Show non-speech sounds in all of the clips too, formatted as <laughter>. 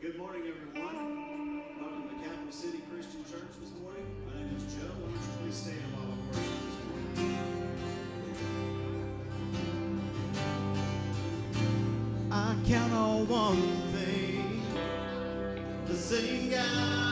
Good morning, everyone. Welcome to Capital City Christian Church this morning. My name is Joe. Why don't you please stand while I worship? this morning. I count on one thing, the same God.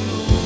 you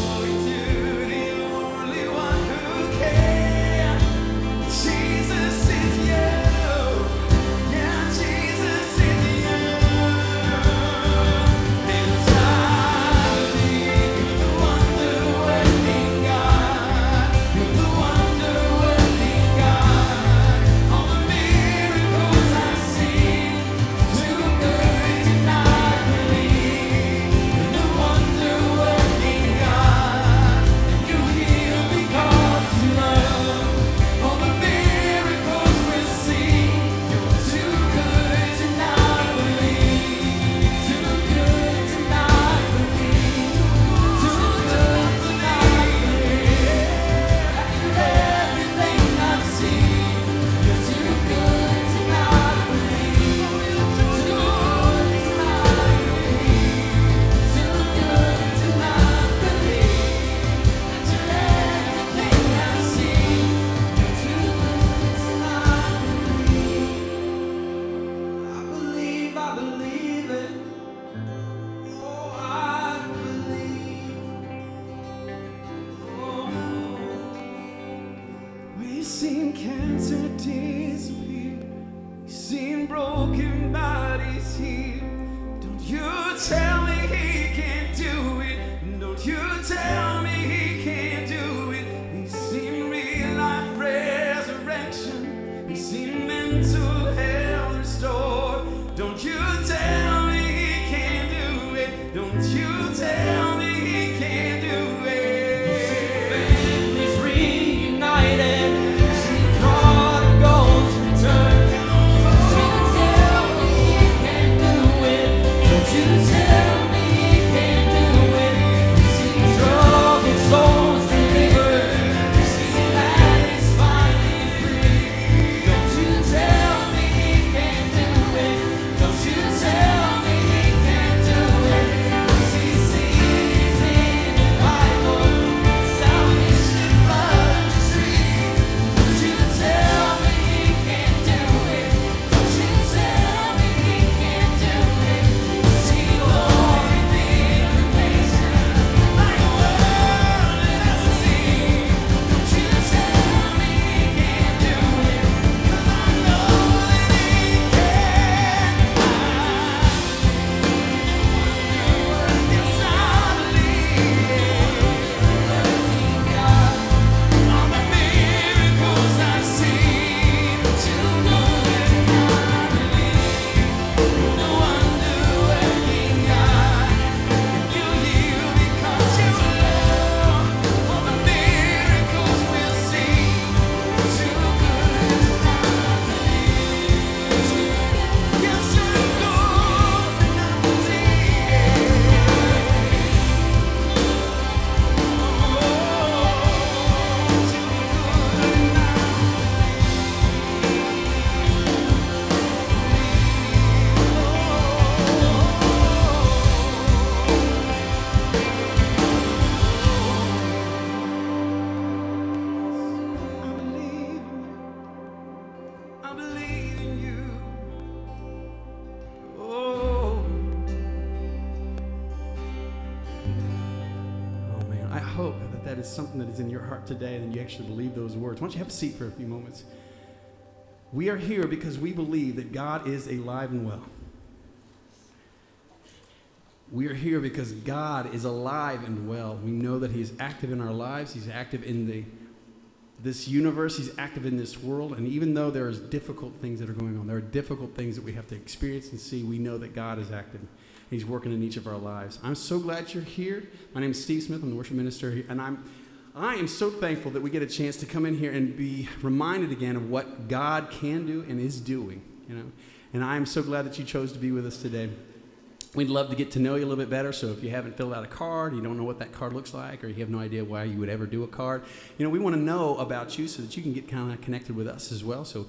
today and you actually believe those words. Why don't you have a seat for a few moments? We are here because we believe that God is alive and well. We are here because God is alive and well. We know that He is active in our lives. He's active in the this universe. He's active in this world. And even though there is difficult things that are going on, there are difficult things that we have to experience and see. We know that God is active. He's working in each of our lives. I'm so glad you're here. My name is Steve Smith. I'm the worship minister, and I'm I am so thankful that we get a chance to come in here and be reminded again of what God can do and is doing. You know, and I am so glad that you chose to be with us today. We'd love to get to know you a little bit better. So if you haven't filled out a card, you don't know what that card looks like, or you have no idea why you would ever do a card, you know, we want to know about you so that you can get kind of connected with us as well. So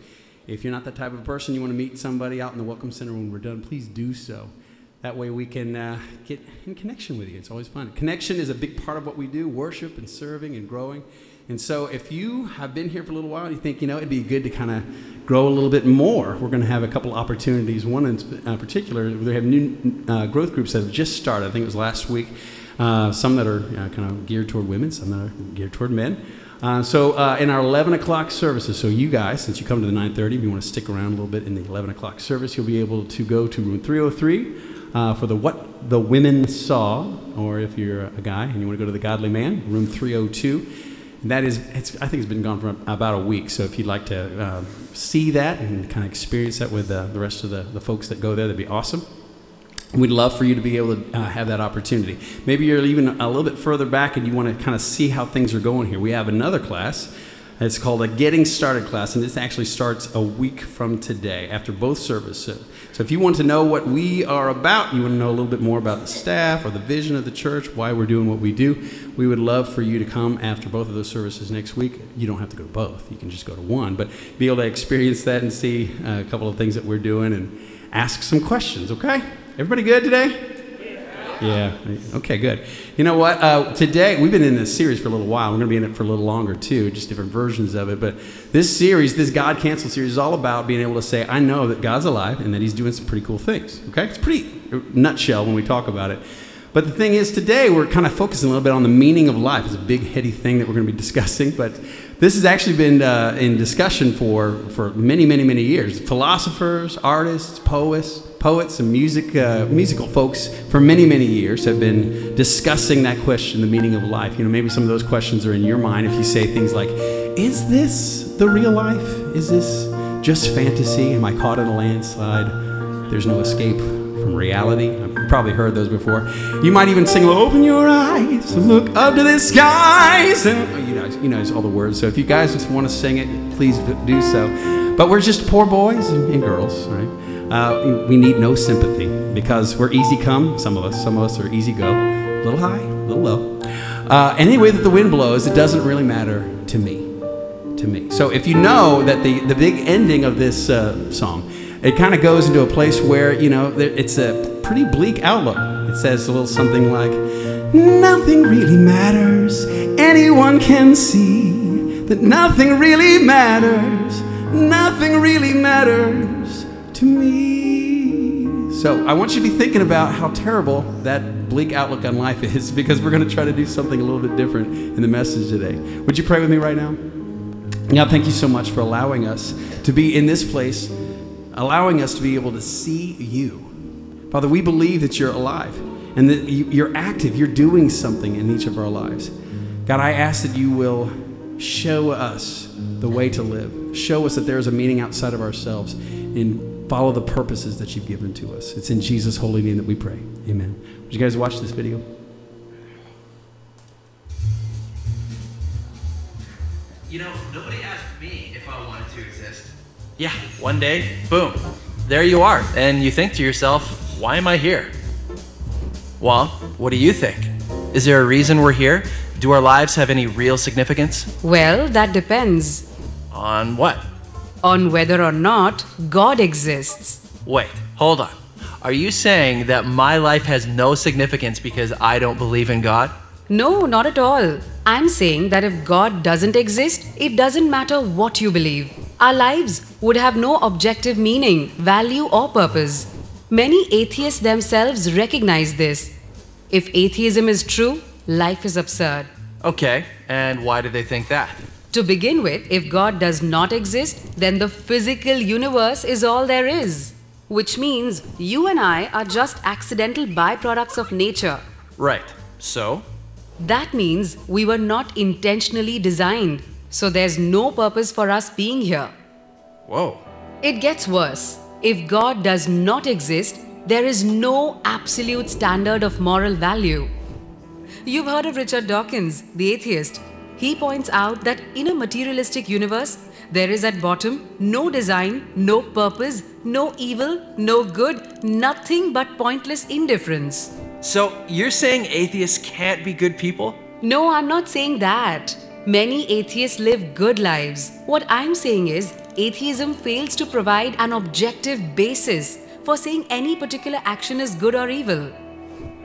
if you're not that type of person, you want to meet somebody out in the Welcome Center when we're done, please do so. That way we can uh, get in connection with you. It's always fun. Connection is a big part of what we do worship and serving and growing. And so if you have been here for a little while and you think, you know, it'd be good to kind of grow a little bit more, we're going to have a couple opportunities. One in uh, particular, we have new uh, growth groups that have just started. I think it was last week. Uh, some that are uh, kind of geared toward women, some that are geared toward men. Uh, so uh, in our 11 o'clock services, so you guys, since you come to the 9:30, if you want to stick around a little bit in the 11 o'clock service, you'll be able to go to room 303 uh, for the What the Women Saw, or if you're a guy and you want to go to the Godly Man, room 302. And that is, I think it's been gone for about a week. So if you'd like to uh, see that and kind of experience that with uh, the rest of the, the folks that go there, that'd be awesome. We'd love for you to be able to uh, have that opportunity. Maybe you're even a little bit further back and you want to kind of see how things are going here. We have another class it's called a Getting Started class, and this actually starts a week from today after both services. So, if you want to know what we are about, you want to know a little bit more about the staff or the vision of the church, why we're doing what we do, we would love for you to come after both of those services next week. You don't have to go to both, you can just go to one, but be able to experience that and see uh, a couple of things that we're doing and ask some questions, okay? Everybody good today? Yeah. Okay, good. You know what? Uh, today, we've been in this series for a little while. We're going to be in it for a little longer, too, just different versions of it. But this series, this God Canceled series, is all about being able to say, I know that God's alive and that He's doing some pretty cool things. Okay? It's pretty nutshell when we talk about it. But the thing is, today, we're kind of focusing a little bit on the meaning of life. It's a big, heady thing that we're going to be <laughs> discussing. But this has actually been uh, in discussion for, for many, many, many years. Philosophers, artists, poets, poets and music, uh, musical folks for many, many years have been discussing that question, the meaning of life. You know, maybe some of those questions are in your mind if you say things like, Is this the real life? Is this just fantasy? Am I caught in a landslide? There's no escape from reality. I've probably heard those before. You might even sing, Open your eyes, look up to the skies. And you know, you know all the words. So if you guys just want to sing it, please do so. But we're just poor boys and girls, right? uh, we need no sympathy because we're easy come, some of us, some of us are easy go, a little high, a little low. Uh, any way that the wind blows, it doesn't really matter to me. To me. So if you know that the, the big ending of this uh, song, it kind of goes into a place where, you know, it's a pretty bleak outlook. It says a little something like, Nothing really matters. Anyone can see that nothing really matters. Nothing really matters to me. So I want you to be thinking about how terrible that bleak outlook on life <laughs> is because we're going to try to do something a little bit different in the message today. Would you pray with me right now? God, thank you so much for allowing us to be in this place, allowing us to be able to see you. Father, we believe that you're alive and that you're active, you're doing something in each of our lives. God, I ask that you will show us the way to live. Show us that there is a meaning outside of ourselves and follow the purposes that you've given to us. It's in Jesus' holy name that we pray. Amen. Would you guys watch this video? You know, nobody asked me if I wanted to exist. Yeah, one day, boom, there you are. And you think to yourself, why am I here? Well, what do you think? Is there a reason we're here? Do our lives have any real significance? Well, that depends. On what? on whether or not God exists. Wait, hold on. Are you saying that my life has no significance because I don't believe in God? No, not at all. I'm saying that if God doesn't exist, it doesn't matter what you believe. Our lives would have no objective meaning, value, or purpose. Many atheists themselves recognize this. If atheism is true, life is absurd. Okay, and why do they think that? To begin with, if God does not exist, then the physical universe is all there is. Which means you and I are just accidental byproducts of nature. Right. So? That means we were not intentionally designed. So there's no purpose for us being here. Whoa. It gets worse. If God does not exist, there is no absolute standard of moral value. You've heard of Richard Dawkins, the atheist. He points out that in a materialistic universe, there is at bottom no design, no purpose, no evil, no good, nothing but pointless indifference. So you're saying atheists can't be good people? No, I'm not saying that. Many atheists live good lives. What I'm saying is, atheism fails to provide an objective basis for saying any particular action is good or evil.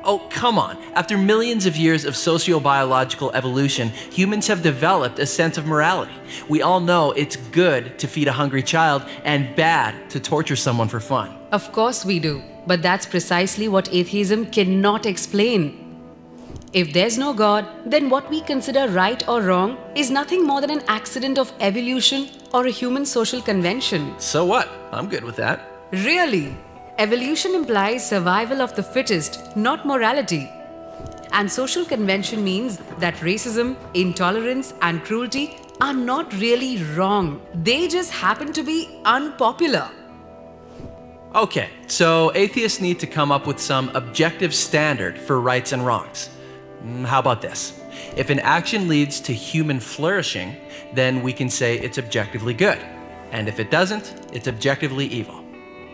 Oh, come on. After millions of years of sociobiological evolution, humans have developed a sense of morality. We all know it's good to feed a hungry child and bad to torture someone for fun. Of course we do, but that's precisely what atheism cannot explain. If there's no God, then what we consider right or wrong is nothing more than an accident of evolution or a human social convention. So what? I'm good with that. Really? Evolution implies survival of the fittest, not morality. And social convention means that racism, intolerance, and cruelty are not really wrong. They just happen to be unpopular. Okay, so atheists need to come up with some objective standard for rights and wrongs. Mm, How about this? If an action leads to human flourishing, then we can say it's objectively good. And if it doesn't, it's objectively evil.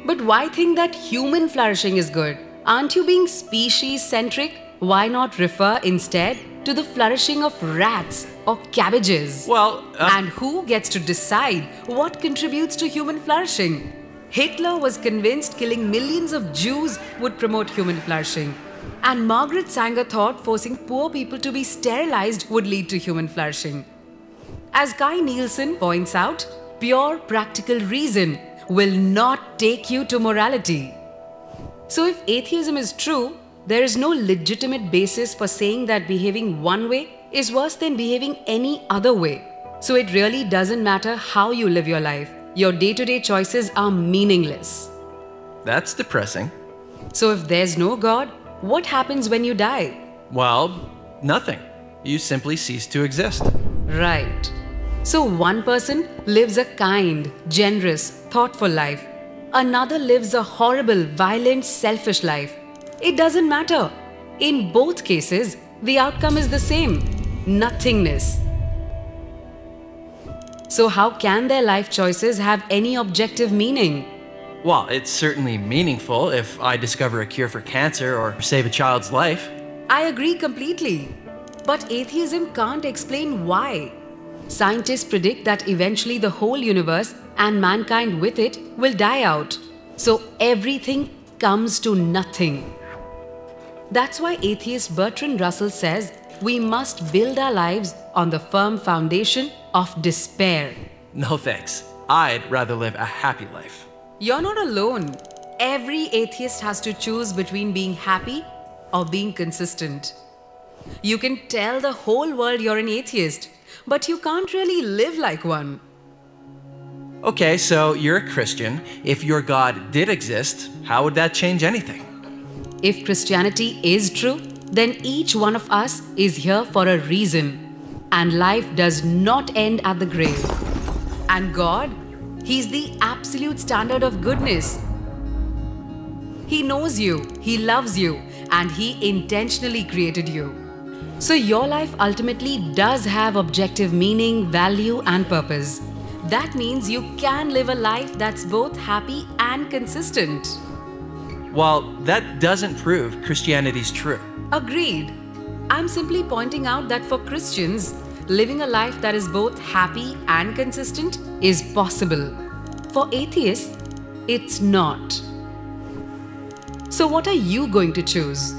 But why think that human flourishing is good? Aren't you being species centric? Why not refer instead to the flourishing of rats or cabbages? Well, uh, and who gets to decide what contributes to human flourishing? Hitler was convinced killing millions of Jews would promote human flourishing. And Margaret Sanger thought forcing poor people to be sterilized would lead to human flourishing. As Kai Nielsen points out, pure practical reason will not take you to morality. So, if atheism is true, there is no legitimate basis for saying that behaving one way is worse than behaving any other way. So, it really doesn't matter how you live your life, your day to day choices are meaningless. that's depressing. So, if there's no God, what happens when you die? Well, nothing. You simply cease to exist. Right. So one person lives a kind, generous, thoughtful life. Another lives a horrible, violent, selfish life. It doesn't matter. In both cases, the outcome is the same nothingness. So, how can their life choices have any objective meaning? Well, it's certainly meaningful if I discover a cure for cancer or save a child's life. I agree completely. But atheism can't explain why. Scientists predict that eventually the whole universe and mankind with it will die out. So everything comes to nothing. That's why atheist Bertrand Russell says we must build our lives on the firm foundation of despair. No thanks. I'd rather live a happy life. You're not alone. Every atheist has to choose between being happy or being consistent. You can tell the whole world you're an atheist, but you can't really live like one. Okay, so you're a Christian. If your God did exist, how would that change anything? If Christianity is true, then each one of us is here for a reason. And life does not end at the grave. And God, He's the absolute standard of goodness. He knows you, He loves you, and He intentionally created you. So your life ultimately does have objective meaning, value, and purpose. That means you can live a life that's both happy and consistent. Well, that doesn't prove Christianity's true. Agreed. I'm simply pointing out that for Christians, living a life that is both happy and consistent is possible. For atheists, it's not. So, what are you going to choose?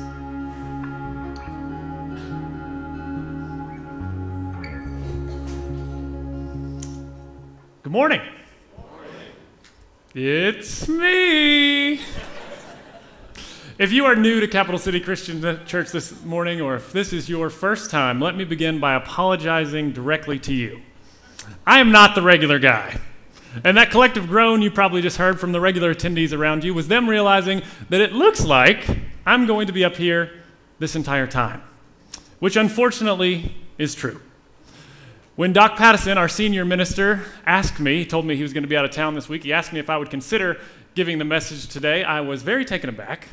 Good morning. It's me. If you are new to Capital City Christian Church this morning, or if this is your first time, let me begin by apologizing directly to you. I am not the regular guy. And that collective groan you probably just heard from the regular attendees around you was them realizing that it looks like I'm going to be up here this entire time, which unfortunately is true. When Doc Pattison, our senior minister, asked me, he told me he was going to be out of town this week, he asked me if I would consider giving the message today, I was very taken aback.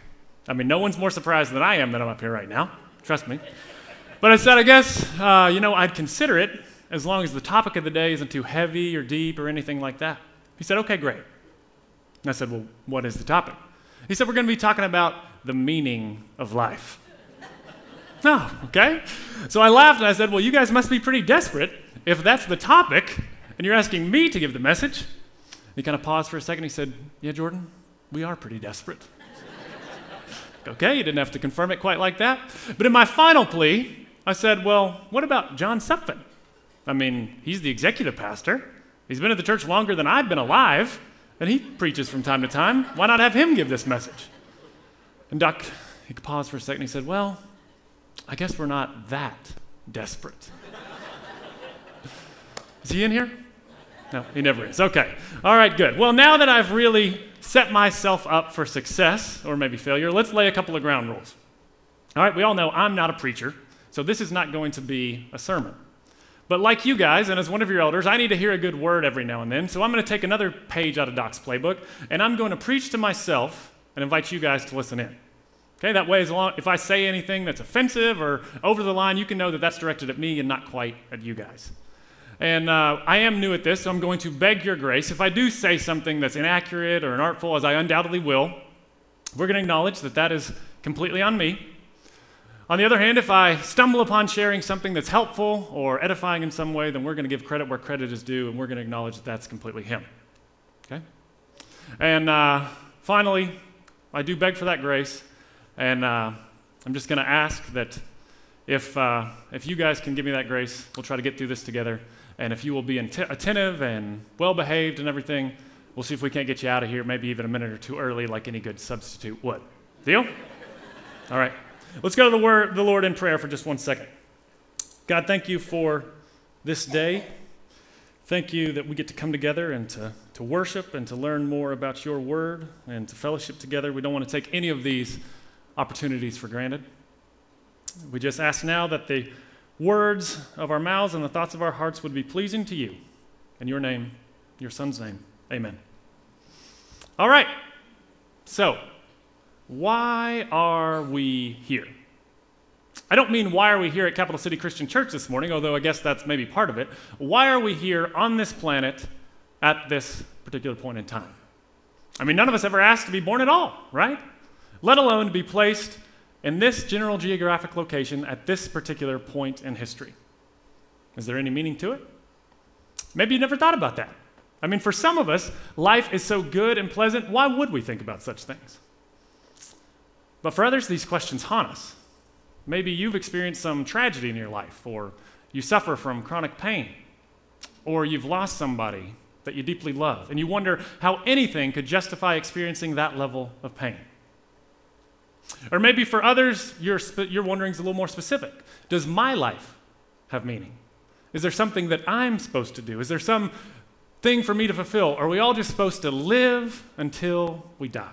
I mean, no one's more surprised than I am that I'm up here right now. Trust me. But I said, I guess, uh, you know, I'd consider it as long as the topic of the day isn't too heavy or deep or anything like that. He said, okay, great. And I said, well, what is the topic? He said, we're going to be talking about the meaning of life. <laughs> oh, okay. So I laughed and I said, well, you guys must be pretty desperate if that's the topic and you're asking me to give the message. He kind of paused for a second. He said, yeah, Jordan, we are pretty desperate. Okay, you didn't have to confirm it quite like that. But in my final plea, I said, well, what about John Sutphin? I mean, he's the executive pastor. He's been at the church longer than I've been alive, and he preaches from time to time. Why not have him give this message? And Doc, he paused for a second. He said, Well, I guess we're not that desperate. is he in here? No, he never is. Okay. All right, good. Well, now that I've really set myself up for success, or maybe failure, let's lay a couple of ground rules. All right, we all know I'm not a preacher, so this is not going to be a sermon. But like you guys, and as one of your elders, I need to hear a good word every now and then. So I'm going to take another page out of Doc's playbook, and I'm going to preach to myself and invite you guys to listen in. Okay, that way, long, if I say anything that's offensive or over the line, you can know that that's directed at me and not quite at you guys. And uh, I am new at this, so I'm going to beg your grace. If I do say something that's inaccurate or inartful, as I undoubtedly will, we're going to acknowledge that that is completely on me. On the other hand, if I stumble upon sharing something that's helpful or edifying in some way, then we're going to give credit where credit is due, and we're going to acknowledge that that's completely Him. Okay? And uh, finally, I do beg for that grace, and uh, I'm just going to ask that if, uh, if you guys can give me that grace, we'll try to get through this together. And if you will be attentive and well behaved and everything, we'll see if we can't get you out of here maybe even a minute or two early, like any good substitute would. Deal? All right. Let's go to the, word, the Lord in prayer for just one second. God, thank you for this day. Thank you that we get to come together and to, to worship and to learn more about your word and to fellowship together. We don't want to take any of these opportunities for granted. We just ask now that the words of our mouths and the thoughts of our hearts would be pleasing to you. In your name, your son's name, amen. All right. So, why are we here? I don't mean why are we here at Capital City Christian Church this morning, although I guess that's maybe part of it. Why are we here on this planet at this particular point in time? I mean, none of us ever asked to be born at all, right? Let alone to be placed in this general geographic location at this particular point in history. Is there any meaning to it? Maybe you never thought about that. I mean, for some of us, life is so good and pleasant, why would we think about such things? But for others, these questions haunt us. Maybe you've experienced some tragedy in your life, or you suffer from chronic pain, or you've lost somebody that you deeply love, and you wonder how anything could justify experiencing that level of pain. Or maybe for others, your, your wondering is a little more specific. Does my life have meaning? Is there something that I'm supposed to do? Is there some thing for me to fulfill? Are we all just supposed to live until we die?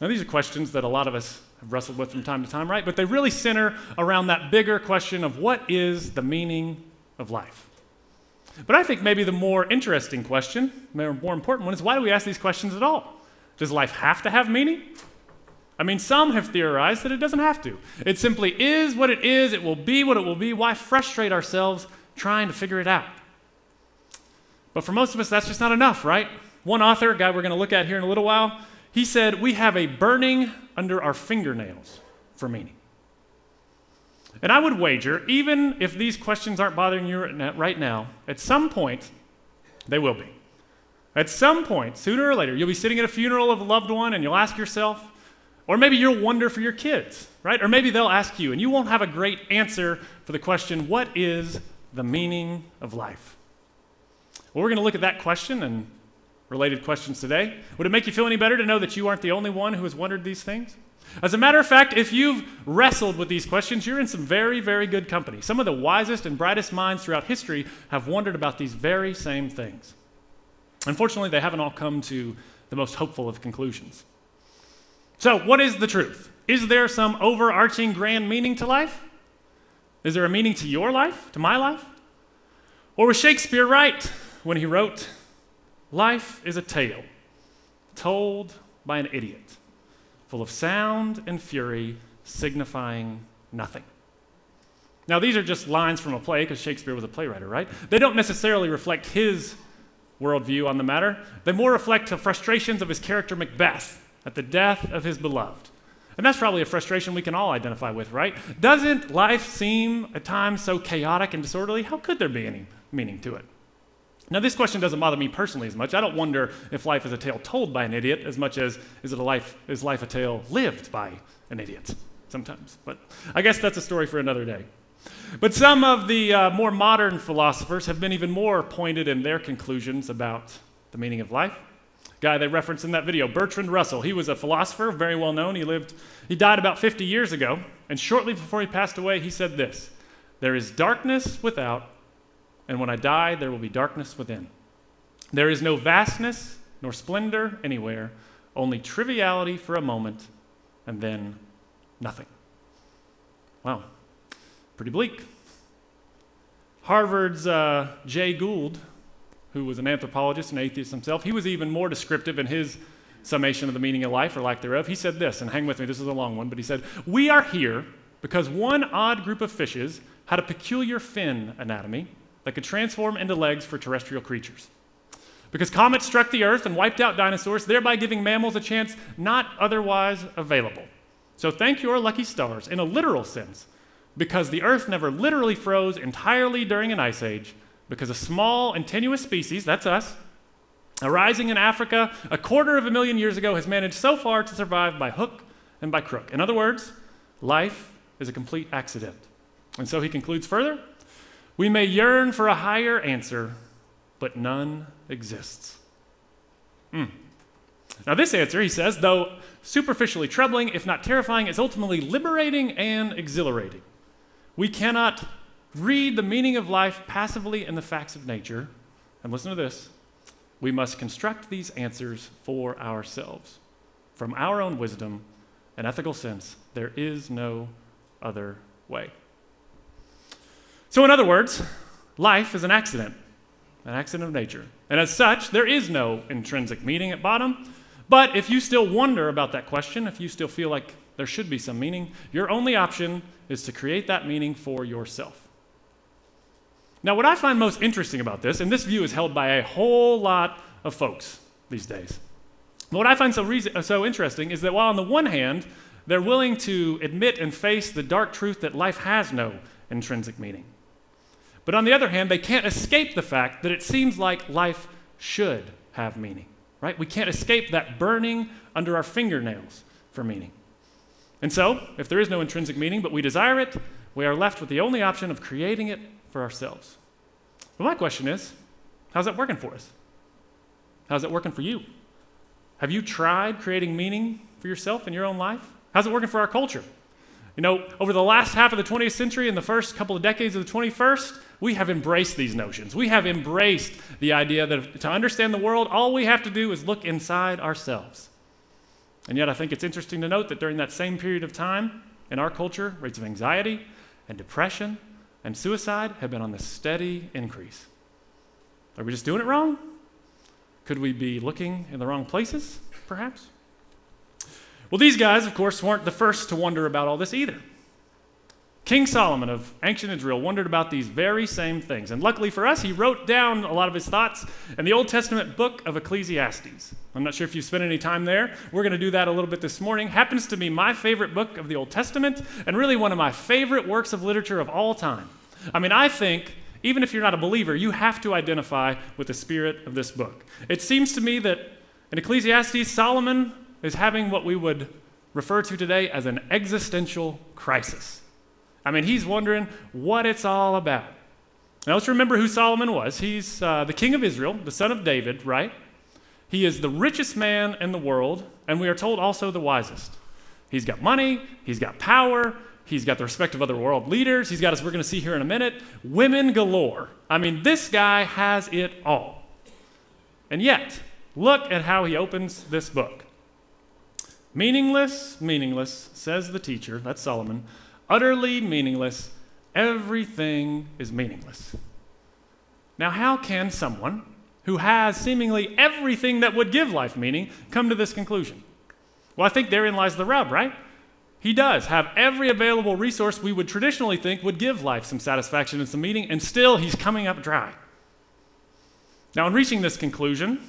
Now, these are questions that a lot of us have wrestled with from time to time, right? But they really center around that bigger question of what is the meaning of life? But I think maybe the more interesting question, more important one, is why do we ask these questions at all? Does life have to have meaning? I mean, some have theorized that it doesn't have to. It simply is what it is, it will be what it will be. Why frustrate ourselves trying to figure it out? But for most of us, that's just not enough, right? One author, a guy we're going to look at here in a little while, he said, We have a burning under our fingernails for meaning. And I would wager, even if these questions aren't bothering you right now, at some point, they will be. At some point, sooner or later, you'll be sitting at a funeral of a loved one and you'll ask yourself, or maybe you'll wonder for your kids, right? Or maybe they'll ask you and you won't have a great answer for the question, What is the meaning of life? Well, we're going to look at that question and related questions today. Would it make you feel any better to know that you aren't the only one who has wondered these things? As a matter of fact, if you've wrestled with these questions, you're in some very, very good company. Some of the wisest and brightest minds throughout history have wondered about these very same things. Unfortunately, they haven't all come to the most hopeful of conclusions. So, what is the truth? Is there some overarching grand meaning to life? Is there a meaning to your life, to my life? Or was Shakespeare right when he wrote, Life is a tale told by an idiot, full of sound and fury, signifying nothing. Now, these are just lines from a play because Shakespeare was a playwright, right? They don't necessarily reflect his worldview on the matter. They more reflect the frustrations of his character Macbeth at the death of his beloved. And that's probably a frustration we can all identify with, right? Doesn't life seem at times so chaotic and disorderly? How could there be any meaning to it? Now, this question doesn't bother me personally as much. I don't wonder if life is a tale told by an idiot as much as is it a life is life a tale lived by an idiot sometimes. But I guess that's a story for another day. But some of the uh, more modern philosophers have been even more pointed in their conclusions about the meaning of life. Guy they referenced in that video, Bertrand Russell. He was a philosopher, very well known. He lived, he died about 50 years ago, and shortly before he passed away, he said this: "There is darkness without, and when I die, there will be darkness within. There is no vastness nor splendor anywhere, only triviality for a moment, and then nothing." Wow, pretty bleak. Harvard's uh, Jay Gould, who was an anthropologist and atheist himself, he was even more descriptive in his summation of the meaning of life or lack thereof. He said this, and hang with me, this is a long one, but he said, We are here because one odd group of fishes had a peculiar fin anatomy that could transform into legs for terrestrial creatures. Because comets struck the earth and wiped out dinosaurs, thereby giving mammals a chance not otherwise available. So thank your lucky stars, in a literal sense, because the earth never literally froze entirely during an ice age, because a small and tenuous species, that's us, arising in Africa a quarter of a million years ago, has managed so far to survive by hook and by crook. In other words, life is a complete accident. And so he concludes further we may yearn for a higher answer, but none exists. Hmm. Now, this answer, he says, though superficially troubling, if not terrifying, is ultimately liberating and exhilarating. We cannot read the meaning of life passively in the facts of nature. And listen to this we must construct these answers for ourselves. From our own wisdom and ethical sense, there is no other way. So, in other words, life is an accident, an accident of nature. And as such, there is no intrinsic meaning at bottom. But if you still wonder about that question, if you still feel like there should be some meaning, your only option is to create that meaning for yourself. Now, what I find most interesting about this, and this view is held by a whole lot of folks these days, but what I find so, reason, uh, so interesting is that while on the one hand, they're willing to admit and face the dark truth that life has no intrinsic meaning. But on the other hand, they can't escape the fact that it seems like life should have meaning, right? We can't escape that burning under our fingernails for meaning. And so, if there is no intrinsic meaning, but we desire it, we are left with the only option of creating it for ourselves. But my question is how's that working for us? How's that working for you? Have you tried creating meaning for yourself in your own life? How's it working for our culture? You know, over the last half of the 20th century and the first couple of decades of the 21st, we have embraced these notions. We have embraced the idea that to understand the world, all we have to do is look inside ourselves. And yet, I think it's interesting to note that during that same period of time, in our culture, rates of anxiety and depression and suicide have been on the steady increase. Are we just doing it wrong? Could we be looking in the wrong places, perhaps? Well, these guys, of course, weren't the first to wonder about all this either. King Solomon of ancient Israel wondered about these very same things. And luckily for us, he wrote down a lot of his thoughts in the Old Testament book of Ecclesiastes. I'm not sure if you've spent any time there. We're going to do that a little bit this morning. Happens to be my favorite book of the Old Testament and really one of my favorite works of literature of all time. I mean, I think even if you're not a believer, you have to identify with the spirit of this book. It seems to me that in Ecclesiastes, Solomon is having what we would refer to today as an existential crisis. I mean, he's wondering what it's all about. Now, let's remember who Solomon was. He's uh, the king of Israel, the son of David, right? He is the richest man in the world, and we are told also the wisest. He's got money, he's got power, he's got the respect of other world leaders, he's got, as we're going to see here in a minute, women galore. I mean, this guy has it all. And yet, look at how he opens this book. Meaningless, meaningless, says the teacher, that's Solomon, utterly meaningless, everything is meaningless. Now, how can someone who has seemingly everything that would give life meaning come to this conclusion? Well, I think therein lies the rub, right? He does have every available resource we would traditionally think would give life some satisfaction and some meaning, and still he's coming up dry. Now, in reaching this conclusion,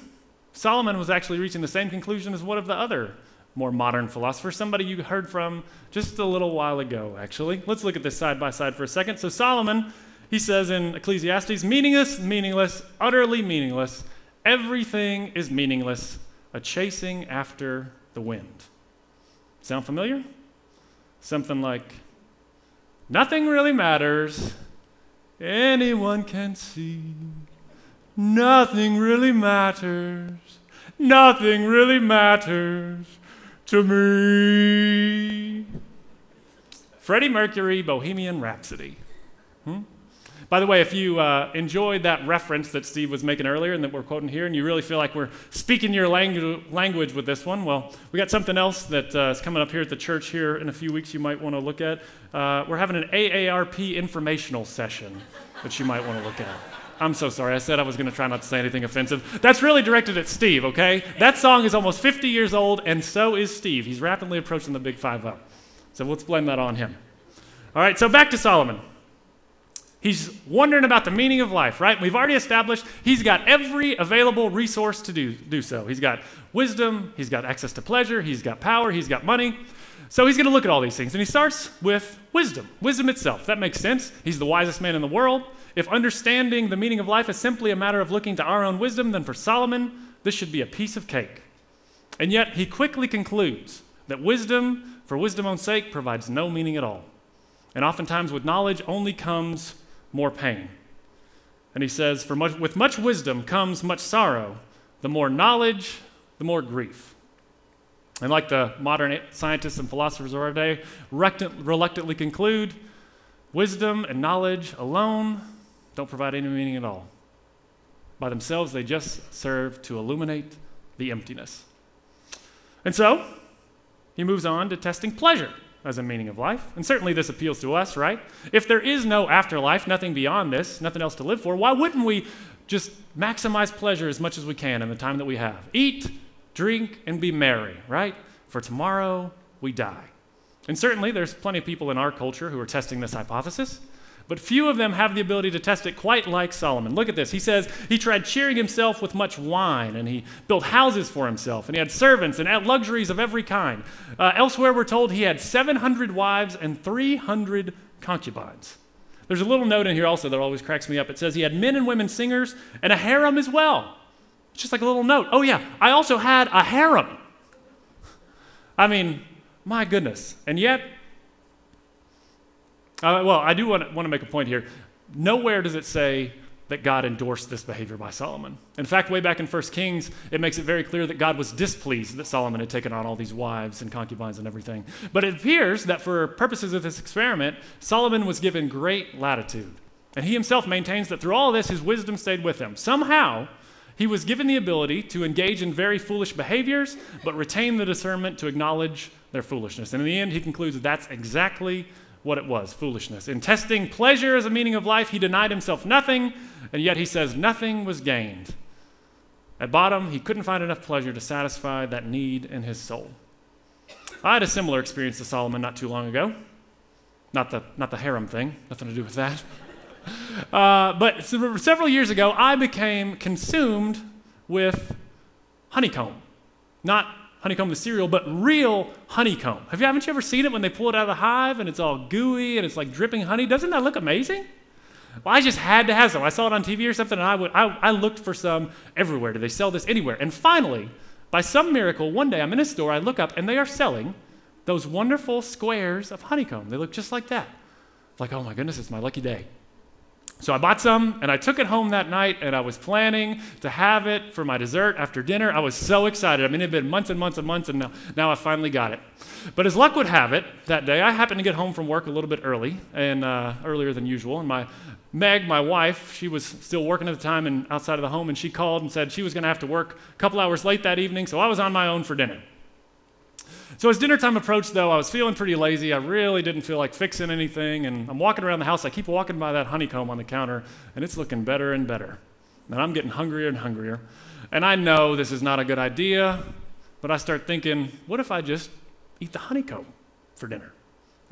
Solomon was actually reaching the same conclusion as one of the other more modern philosopher, somebody you heard from just a little while ago, actually. Let's look at this side by side for a second. So, Solomon, he says in Ecclesiastes, meaningless, meaningless, utterly meaningless, everything is meaningless, a chasing after the wind. Sound familiar? Something like, nothing really matters, anyone can see. Nothing really matters, nothing really matters to me. Freddie Mercury, Bohemian Rhapsody. Hmm? By the way, if you uh, enjoyed that reference that Steve was making earlier and that we're quoting here, and you really feel like we're speaking your langu- language with this one, well, we got something else that uh, is coming up here at the church here in a few weeks you might want to look at. Uh, we're having an AARP informational session that you might want to look at. I'm so sorry. I said I was going to try not to say anything offensive. That's really directed at Steve, okay? That song is almost 50 years old, and so is Steve. He's rapidly approaching the big 5 0. So let's blame that on him. All right, so back to Solomon. He's wondering about the meaning of life, right? We've already established he's got every available resource to do, do so. He's got wisdom, he's got access to pleasure, he's got power, he's got money. So he's going to look at all these things. And he starts with wisdom, wisdom itself. That makes sense. He's the wisest man in the world. If understanding the meaning of life is simply a matter of looking to our own wisdom, then for Solomon, this should be a piece of cake. And yet he quickly concludes that wisdom, for wisdom's own sake, provides no meaning at all. And oftentimes, with knowledge only comes more pain. And he says, For much, with much wisdom comes much sorrow. The more knowledge, the more grief. And like the modern scientists and philosophers of our day reluctantly conclude, wisdom and knowledge alone don't provide any meaning at all. By themselves, they just serve to illuminate the emptiness. And so, he moves on to testing pleasure as a meaning of life. And certainly this appeals to us, right? If there is no afterlife, nothing beyond this, nothing else to live for, why wouldn't we just maximize pleasure as much as we can in the time that we have? Eat, drink, and be merry, right? For tomorrow we die. And certainly there's plenty of people in our culture who are testing this hypothesis. But few of them have the ability to test it quite like Solomon. Look at this. He says he tried cheering himself with much wine, and he built houses for himself, and he had servants and had luxuries of every kind. Uh, elsewhere, we're told he had 700 wives and 300 concubines. There's a little note in here also that always cracks me up. It says he had men and women singers and a harem as well. It's just like a little note. Oh, yeah, I also had a harem. I mean, my goodness. And yet, uh, well, I do want to, make a point here. Nowhere does it say that God endorsed this behavior by Solomon. In fact, way back in 1 Kings, it makes it very clear that God was displeased that Solomon had taken on all these wives and concubines and everything. But it appears that for purposes of this experiment, Solomon was given great latitude. And he himself maintains that through all this, his wisdom stayed with him. Somehow, he was given the ability to engage in very foolish behaviors, but retain the discernment to acknowledge their foolishness. And in the end, he concludes that that's exactly what it was foolishness. In testing pleasure as a meaning of life, he denied himself nothing, and yet he says nothing was gained. At bottom, he couldn't find enough pleasure to satisfy that need in his soul. I had a similar experience to Solomon not too long ago. Not the, not the harem thing, nothing to do with that. <laughs> Uh, but several years ago, I became consumed with honeycomb. Not honeycomb the cereal, but real honeycomb. Have you, haven't you ever seen it when they pull it out of the hive and it's all gooey and it's like dripping honey? Doesn't that look amazing? Well, I just had to have some. I saw it on TV or something, and I, would, I, I looked for some everywhere. Do they sell this anywhere? And finally, by some miracle, one day I'm in a store, I look up, and they are selling those wonderful squares of honeycomb. They look just like that. Like, oh my goodness, it's my lucky day. So I bought some and I took it home that night and I was planning to have it for my dessert after dinner. I was so excited. I mean, it had been months and months and months and now, now I finally got it. But as luck would have it, that day I happened to get home from work a little bit early and uh, earlier than usual. And my Meg, my wife, she was still working at the time and outside of the home and she called and said she was going to have to work a couple hours late that evening. So I was on my own for dinner. So as dinner time approached, though, I was feeling pretty lazy. I really didn't feel like fixing anything. And I'm walking around the house. I keep walking by that honeycomb on the counter, and it's looking better and better. And I'm getting hungrier and hungrier. And I know this is not a good idea, but I start thinking, what if I just eat the honeycomb? for dinner.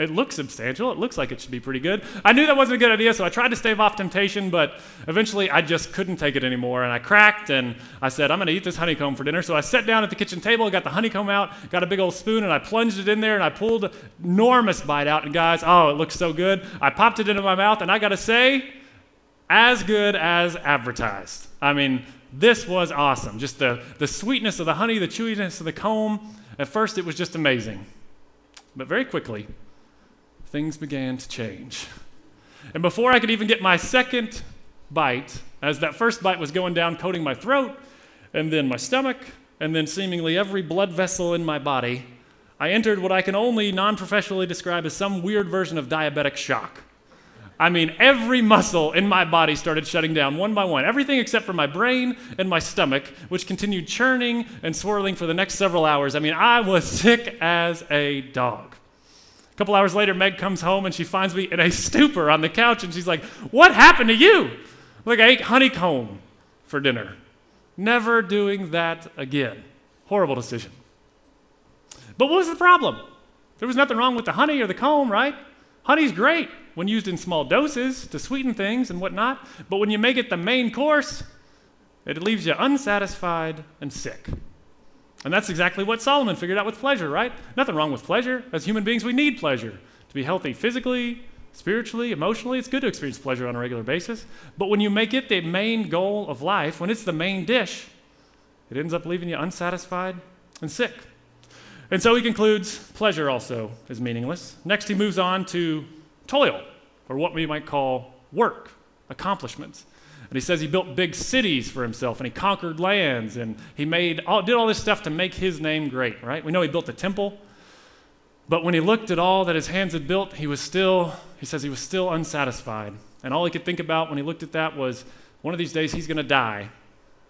It looks substantial. It looks like it should be pretty good. I knew that wasn't a good idea, so I tried to stave off temptation, but eventually I just couldn't take it anymore. And I cracked and I said, I'm going to eat this honeycomb for dinner. So I sat down at the kitchen table, got the honeycomb out, got a big old spoon, and I plunged it in there and I pulled an enormous bite out. And guys, oh, it looks so good. I popped it into my mouth, and I got to say, as good as advertised. I mean, this was awesome. Just the, the sweetness of the honey, the chewiness of the comb. At first, it was just amazing. But very quickly, things began to change. And before I could even get my second bite, as that first bite was going down, coating my throat, and then my stomach, and then seemingly every blood vessel in my body, I entered what I can only non professionally describe as some weird version of diabetic shock. I mean, every muscle in my body started shutting down one by one, everything except for my brain and my stomach, which continued churning and swirling for the next several hours. I mean, I was sick as a dog. Couple hours later, Meg comes home and she finds me in a stupor on the couch and she's like, What happened to you? Like, I ate honeycomb for dinner. Never doing that again. Horrible decision. But what was the problem? There was nothing wrong with the honey or the comb, right? Honey's great when used in small doses to sweeten things and whatnot, but when you make it the main course, it leaves you unsatisfied and sick. And that's exactly what Solomon figured out with pleasure, right? Nothing wrong with pleasure. As human beings, we need pleasure to be healthy physically, spiritually, emotionally. It's good to experience pleasure on a regular basis. But when you make it the main goal of life, when it's the main dish, it ends up leaving you unsatisfied and sick. And so he concludes pleasure also is meaningless. Next, he moves on to toil, or what we might call work, accomplishments. And he says he built big cities for himself and he conquered lands and he made all, did all this stuff to make his name great, right? We know he built the temple. But when he looked at all that his hands had built, he was still, he says he was still unsatisfied. And all he could think about when he looked at that was one of these days he's going to die. And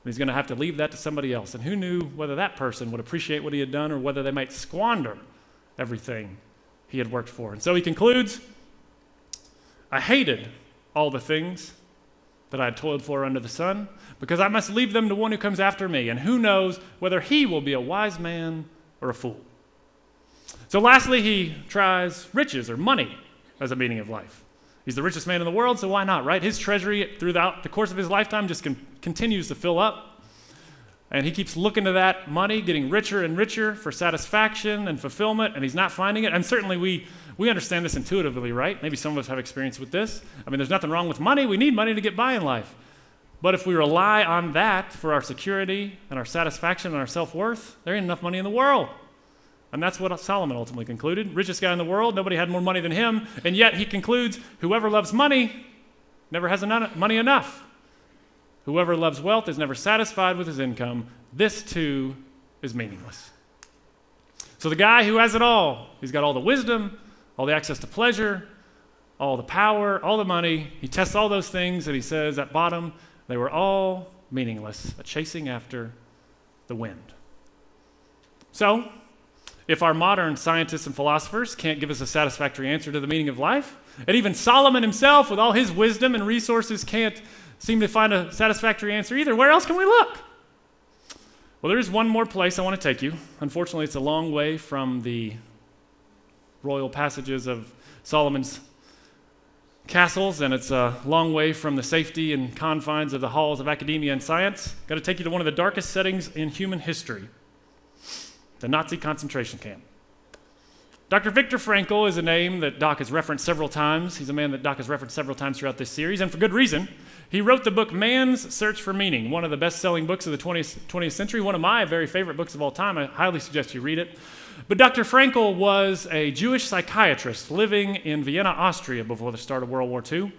he's going to have to leave that to somebody else. And who knew whether that person would appreciate what he had done or whether they might squander everything he had worked for. And so he concludes I hated all the things that I had toiled for under the sun, because I must leave them to one who comes after me, and who knows whether he will be a wise man or a fool. So, lastly, he tries riches or money as a meaning of life. He's the richest man in the world, so why not, right? His treasury throughout the course of his lifetime just con- continues to fill up. And he keeps looking to that money, getting richer and richer for satisfaction and fulfillment, and he's not finding it. And certainly we, we understand this intuitively, right? Maybe some of us have experience with this. I mean, there's nothing wrong with money. We need money to get by in life. But if we rely on that for our security and our satisfaction and our self worth, there ain't enough money in the world. And that's what Solomon ultimately concluded. Richest guy in the world, nobody had more money than him. And yet he concludes whoever loves money never has enough, money enough. Whoever loves wealth is never satisfied with his income. This too is meaningless. So the guy who has it all, he's got all the wisdom, all the access to pleasure, all the power, all the money. He tests all those things and he says at bottom, they were all meaningless, a chasing after the wind. So, if our modern scientists and philosophers can't give us a satisfactory answer to the meaning of life, and even Solomon himself, with all his wisdom and resources, can't seem to find a satisfactory answer either. Where else can we look? Well, there is one more place I want to take you. Unfortunately, it's a long way from the royal passages of Solomon's castles, and it's a long way from the safety and confines of the halls of academia and science. Got to take you to one of the darkest settings in human history the Nazi concentration camp. Dr. Viktor Frankl is a name that Doc has referenced several times. He's a man that Doc has referenced several times throughout this series, and for good reason. He wrote the book Man's Search for Meaning, one of the best selling books of the 20th, 20th century, one of my very favorite books of all time. I highly suggest you read it. But Dr. Frankl was a Jewish psychiatrist living in Vienna, Austria before the start of World War II.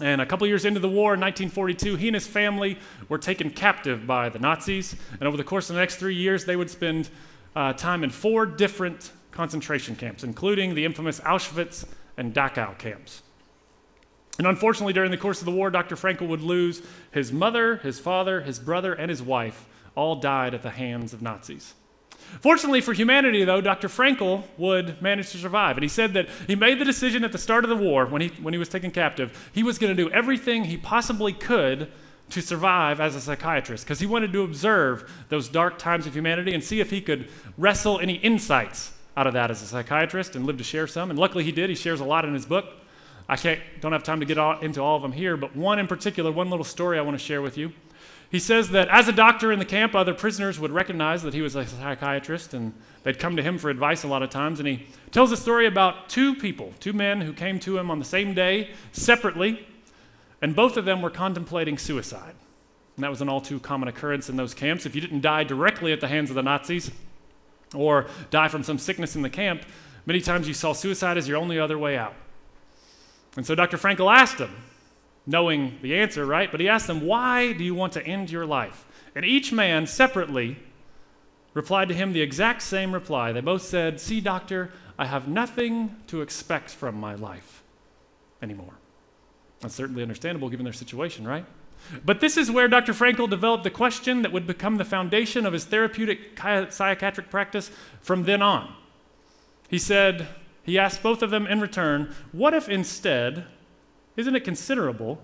And a couple years into the war in 1942, he and his family were taken captive by the Nazis. And over the course of the next three years, they would spend uh, time in four different concentration camps, including the infamous Auschwitz and Dachau camps. And unfortunately, during the course of the war, Dr. Frankl would lose his mother, his father, his brother, and his wife, all died at the hands of Nazis. Fortunately for humanity, though, Dr. Frankl would manage to survive. And he said that he made the decision at the start of the war, when he, when he was taken captive, he was going to do everything he possibly could to survive as a psychiatrist because he wanted to observe those dark times of humanity and see if he could wrestle any insights out of that as a psychiatrist and live to share some. And luckily he did. He shares a lot in his book. I can't, don't have time to get all, into all of them here, but one in particular, one little story I want to share with you. He says that as a doctor in the camp, other prisoners would recognize that he was a psychiatrist and they'd come to him for advice a lot of times. And he tells a story about two people, two men who came to him on the same day separately, and both of them were contemplating suicide. And that was an all too common occurrence in those camps. If you didn't die directly at the hands of the Nazis or die from some sickness in the camp, many times you saw suicide as your only other way out. And so Dr. Frankl asked him, knowing the answer, right? But he asked them, Why do you want to end your life? And each man separately replied to him the exact same reply. They both said, See, doctor, I have nothing to expect from my life anymore. That's certainly understandable given their situation, right? But this is where Dr. Frankl developed the question that would become the foundation of his therapeutic psychiatric practice from then on. He said, he asked both of them in return, What if instead, isn't it considerable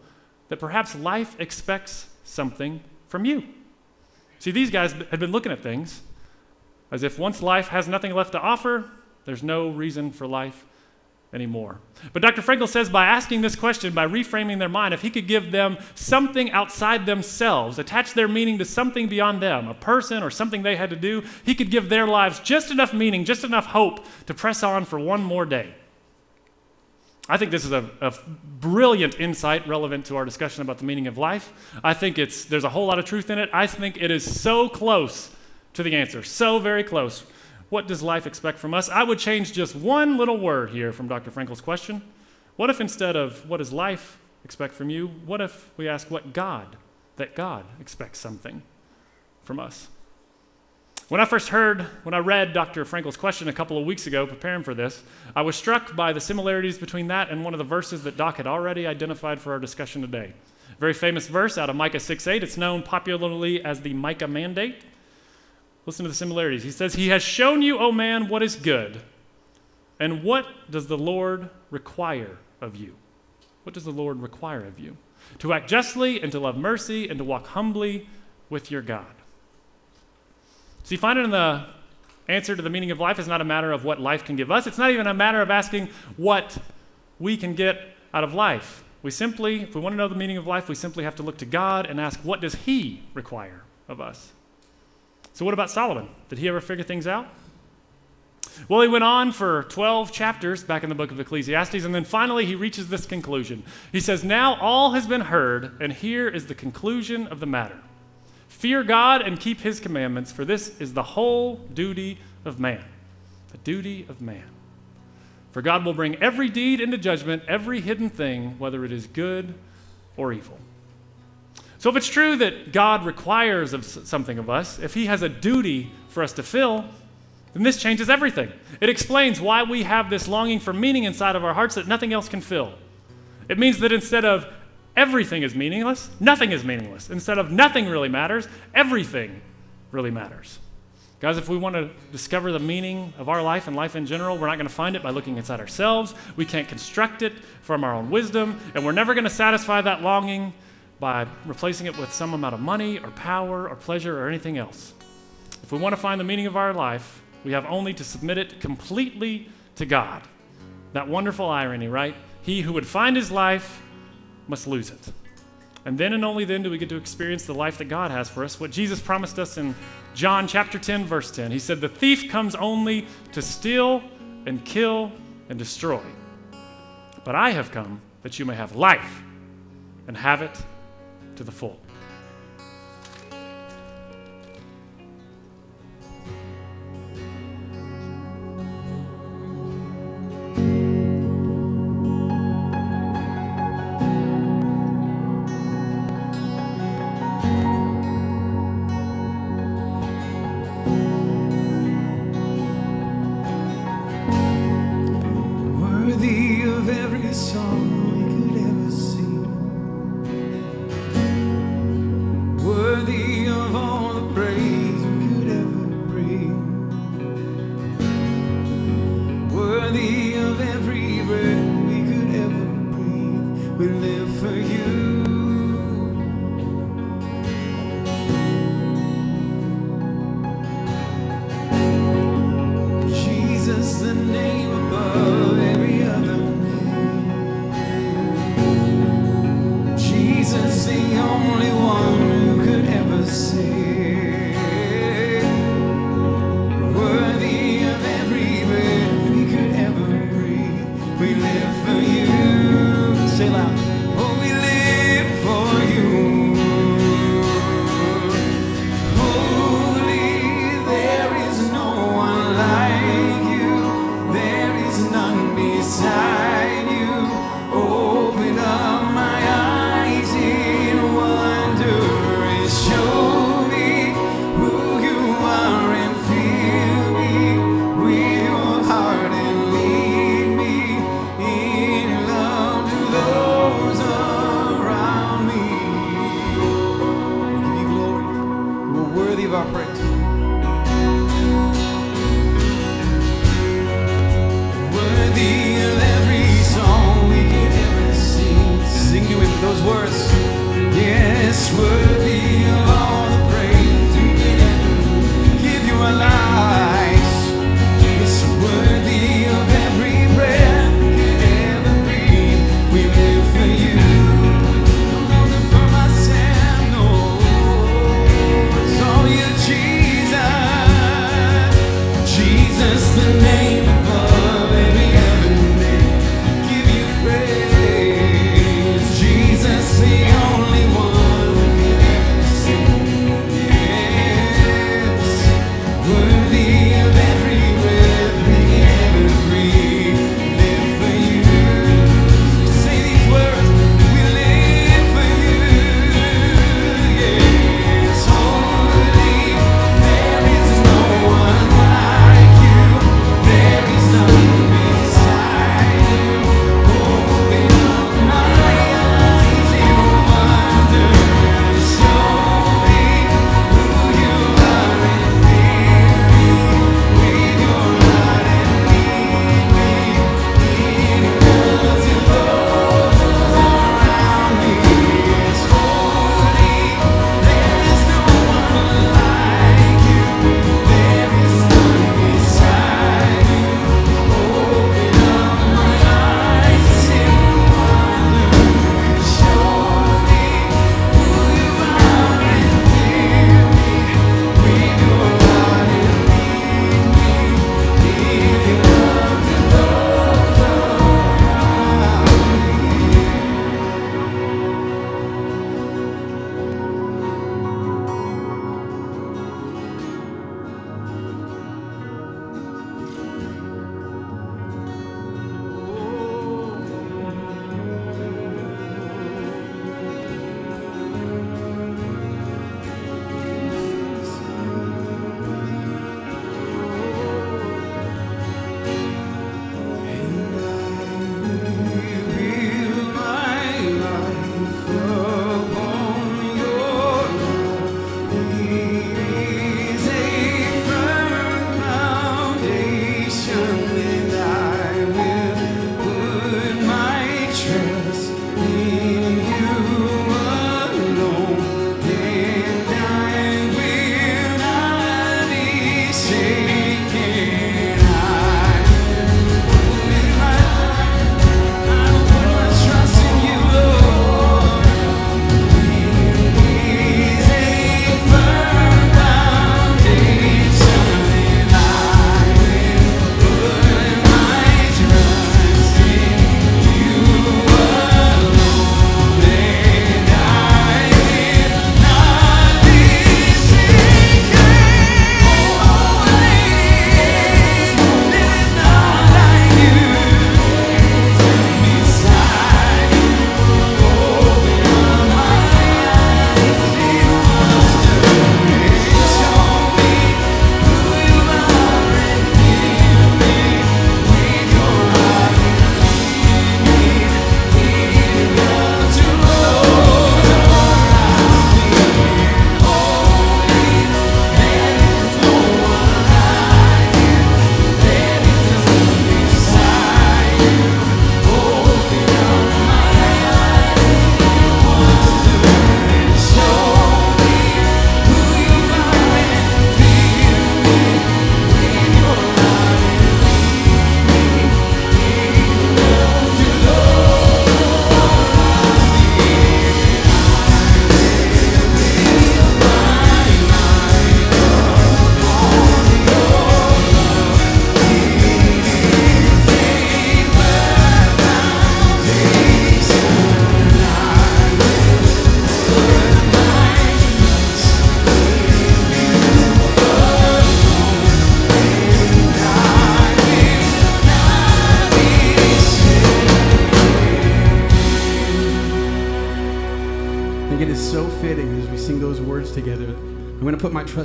that perhaps life expects something from you? See, these guys had been looking at things as if once life has nothing left to offer, there's no reason for life anymore. But Dr. Frankl says by asking this question, by reframing their mind, if he could give them something outside themselves, attach their meaning to something beyond them, a person or something they had to do, he could give their lives just enough meaning, just enough hope to press on for one more day. I think this is a, a, brilliant insight relevant to our discussion about the meaning of life. I think it's, there's a whole lot of truth in it. I think it is so close to the answer, so very close. What does life expect from us? I would change just one little word here from Dr. Frankl's question. What if instead of what does life expect from you, what if we ask what God, that God expects something from us? When I first heard, when I read Dr. Frankl's question a couple of weeks ago, preparing for this, I was struck by the similarities between that and one of the verses that Doc had already identified for our discussion today. Very famous verse out of Micah 6 8. It's known popularly as the Micah Mandate. Listen to the similarities. He says, He has shown you, O man, what is good. And what does the Lord require of you? What does the Lord require of you? To act justly and to love mercy and to walk humbly with your God. So you find it in the answer to the meaning of life is not a matter of what life can give us. It's not even a matter of asking what we can get out of life. We simply, if we want to know the meaning of life, we simply have to look to God and ask, what does He require of us? So, what about Solomon? Did he ever figure things out? Well, he went on for 12 chapters back in the book of Ecclesiastes, and then finally he reaches this conclusion. He says, Now all has been heard, and here is the conclusion of the matter Fear God and keep his commandments, for this is the whole duty of man. The duty of man. For God will bring every deed into judgment, every hidden thing, whether it is good or evil. So, if it's true that God requires of something of us, if He has a duty for us to fill, then this changes everything. It explains why we have this longing for meaning inside of our hearts that nothing else can fill. It means that instead of everything is meaningless, nothing is meaningless. Instead of nothing really matters, everything really matters. Guys, if we want to discover the meaning of our life and life in general, we're not going to find it by looking inside ourselves. We can't construct it from our own wisdom, and we're never going to satisfy that longing by replacing it with some amount of money or power or pleasure or anything else. If we want to find the meaning of our life, we have only to submit it completely to God. That wonderful irony, right? He who would find his life must lose it. And then and only then do we get to experience the life that God has for us, what Jesus promised us in John chapter 10, verse 10. He said, The thief comes only to steal and kill and destroy. But I have come that you may have life and have it to the full. believe.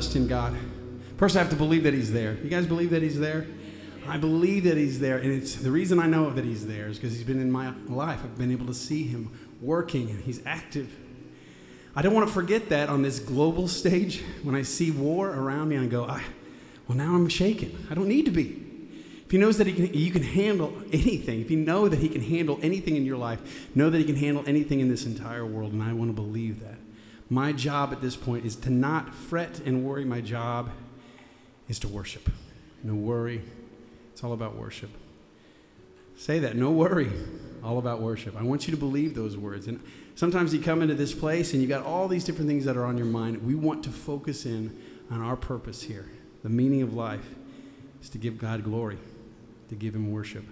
Trust in God. First, I have to believe that He's there. You guys believe that He's there? I believe that He's there, and it's the reason I know that He's there is because He's been in my life. I've been able to see Him working, and He's active. I don't want to forget that on this global stage when I see war around me I go, I, well, now I'm shaken. I don't need to be. If he knows that he can, you can handle anything, if you know that he can handle anything in your life, know that he can handle anything in this entire world, and I want to believe that. My job at this point is to not fret and worry. My job is to worship. No worry. It's all about worship. Say that. No worry. All about worship. I want you to believe those words. And sometimes you come into this place and you got all these different things that are on your mind. We want to focus in on our purpose here. The meaning of life is to give God glory to give him worship.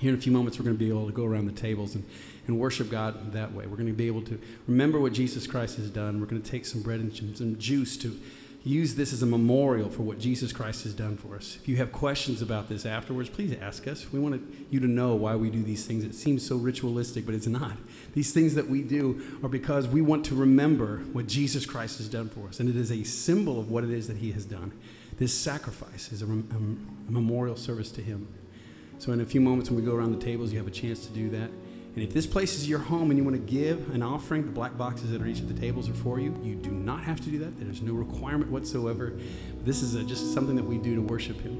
Here in a few moments, we're going to be able to go around the tables and, and worship God that way. We're going to be able to remember what Jesus Christ has done. We're going to take some bread and some juice to use this as a memorial for what Jesus Christ has done for us. If you have questions about this afterwards, please ask us. We want you to know why we do these things. It seems so ritualistic, but it's not. These things that we do are because we want to remember what Jesus Christ has done for us, and it is a symbol of what it is that he has done. This sacrifice is a, um, a, memorial service to Him. So, in a few moments, when we go around the tables, you have a chance to do that. And if this place is your home and you want to give an offering, the black boxes that are each of the tables are for you. You do not have to do that. There's no requirement whatsoever. This is a, just something that we do to worship Him.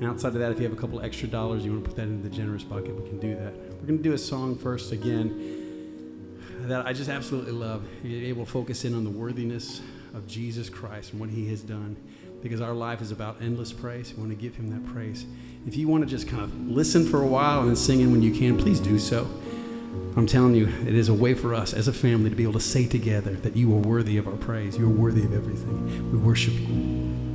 And outside of that, if you have a couple extra dollars, you want to put that into the generous bucket, we can do that. We're going to do a song first again that I just absolutely love. You're able to focus in on the worthiness of Jesus Christ and what He has done because our life is about endless praise. We want to give Him that praise. If you want to just kind of listen for a while and then sing in when you can, please do so. I'm telling you, it is a way for us as a family to be able to say together that you are worthy of our praise. You are worthy of everything. We worship you.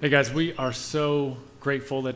Hey guys, we are so grateful that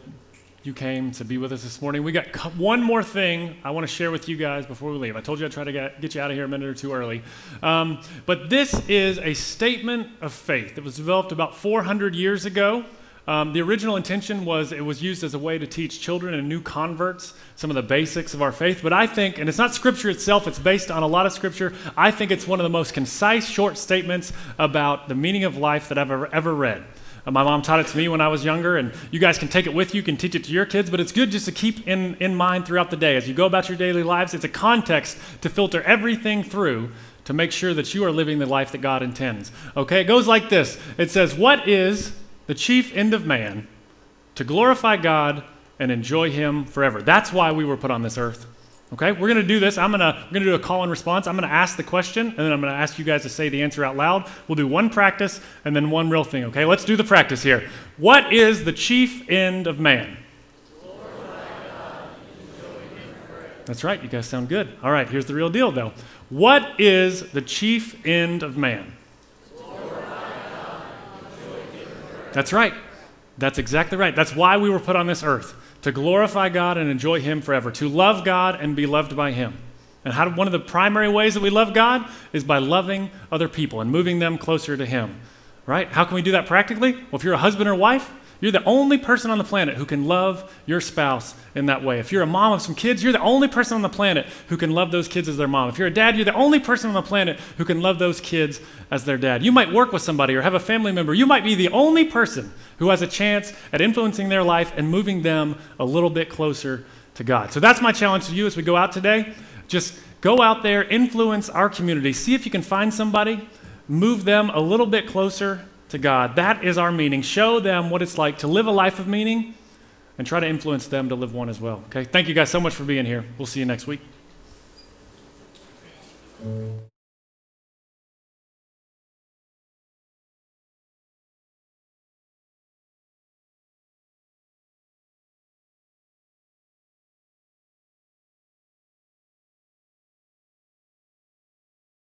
you came to be with us this morning. We got one more thing I want to share with you guys before we leave. I told you I'd try to get, get you out of here a minute or two early. Um, but this is a statement of faith that was developed about 400 years ago. Um, the original intention was it was used as a way to teach children and new converts some of the basics of our faith. But I think, and it's not scripture itself, it's based on a lot of scripture. I think it's one of the most concise, short statements about the meaning of life that I've ever, ever read. My mom taught it to me when I was younger, and you guys can take it with you, you can teach it to your kids, but it's good just to keep in, in mind throughout the day. As you go about your daily lives, it's a context to filter everything through to make sure that you are living the life that God intends. Okay, it goes like this it says, What is the chief end of man? To glorify God and enjoy Him forever. That's why we were put on this earth. Okay, we're to do this. I'm to we're to do a call and response. I'm to ask the question, and then I'm to ask you guys to say the answer out loud. We'll do one practice and then one real thing. Okay, let's do the practice here. What is the chief end of man? That's right. You guys sound good. All right, here's the real deal, though. What is the chief end of man? That's right. That's exactly right. That's why we were put on this earth to glorify God and enjoy Him forever, to love God and be loved by Him. And how, one of the primary ways that we love God is by loving other people and moving them closer to Him. Right? How can we do that practically? Well, if you're a husband or wife, you're the only person on the planet who can love your spouse in that way. If you're a mom of some kids, you're the only person on the planet who can love those kids as their mom. If you're a dad, you're the only person on the planet who can love those kids as their dad. You might work with somebody or have a family member. You might be the only person who has a chance at influencing their life and moving them a little bit closer to God. So that's my challenge to you as we go out today. Just go out there, influence our community. See if you can find somebody, move them a little bit closer to God. That is our meaning. Show them what it's like to live a life of meaning and try to influence them to live one as well. Okay? Thank you guys so much for being here. We'll see you next week.